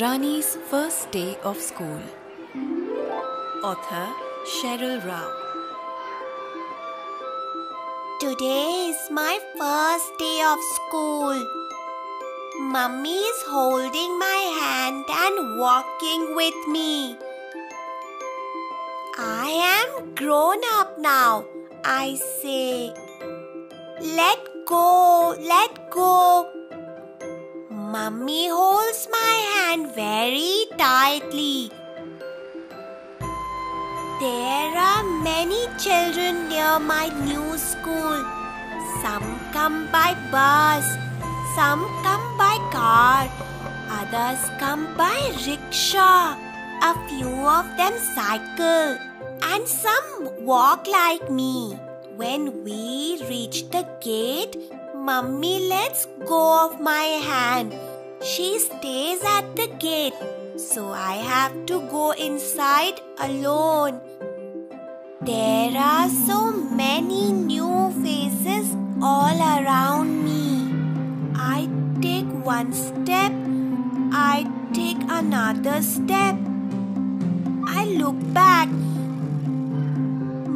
Rani's First Day of School. Author Cheryl Rao. Today is my first day of school. Mummy is holding my hand and walking with me. I am grown up now, I say. Let go, let go. Mummy holds my hand very tightly. There are many children near my new school. Some come by bus, some come by car, others come by rickshaw. A few of them cycle, and some walk like me. When we reach the gate, Mummy lets go of my hand. She stays at the gate, so I have to go inside alone. There are so many new faces all around me. I take one step, I take another step. I look back.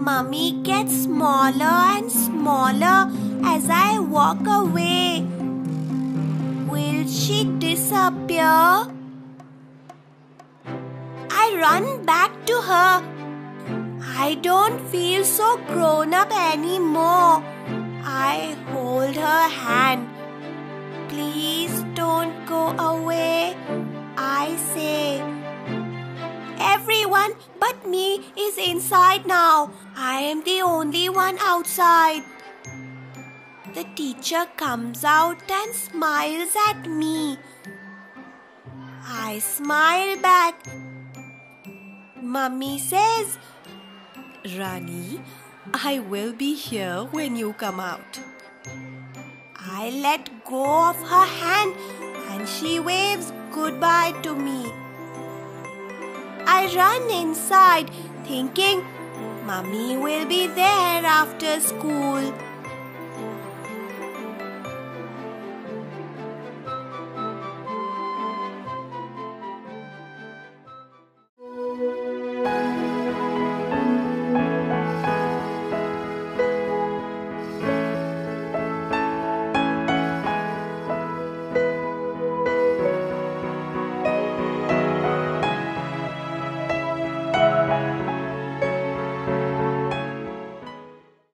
Mummy gets smaller and smaller as I walk away. Will she disappear? I run back to her. I don't feel so grown up anymore. I hold her hand. Please don't go away. I say. Everyone but me is inside now. I am the only one outside. The teacher comes out and smiles at me. I smile back. Mummy says, Rani, I will be here when you come out. I let go of her hand and she waves goodbye to me. I run inside thinking Mummy will be there after school.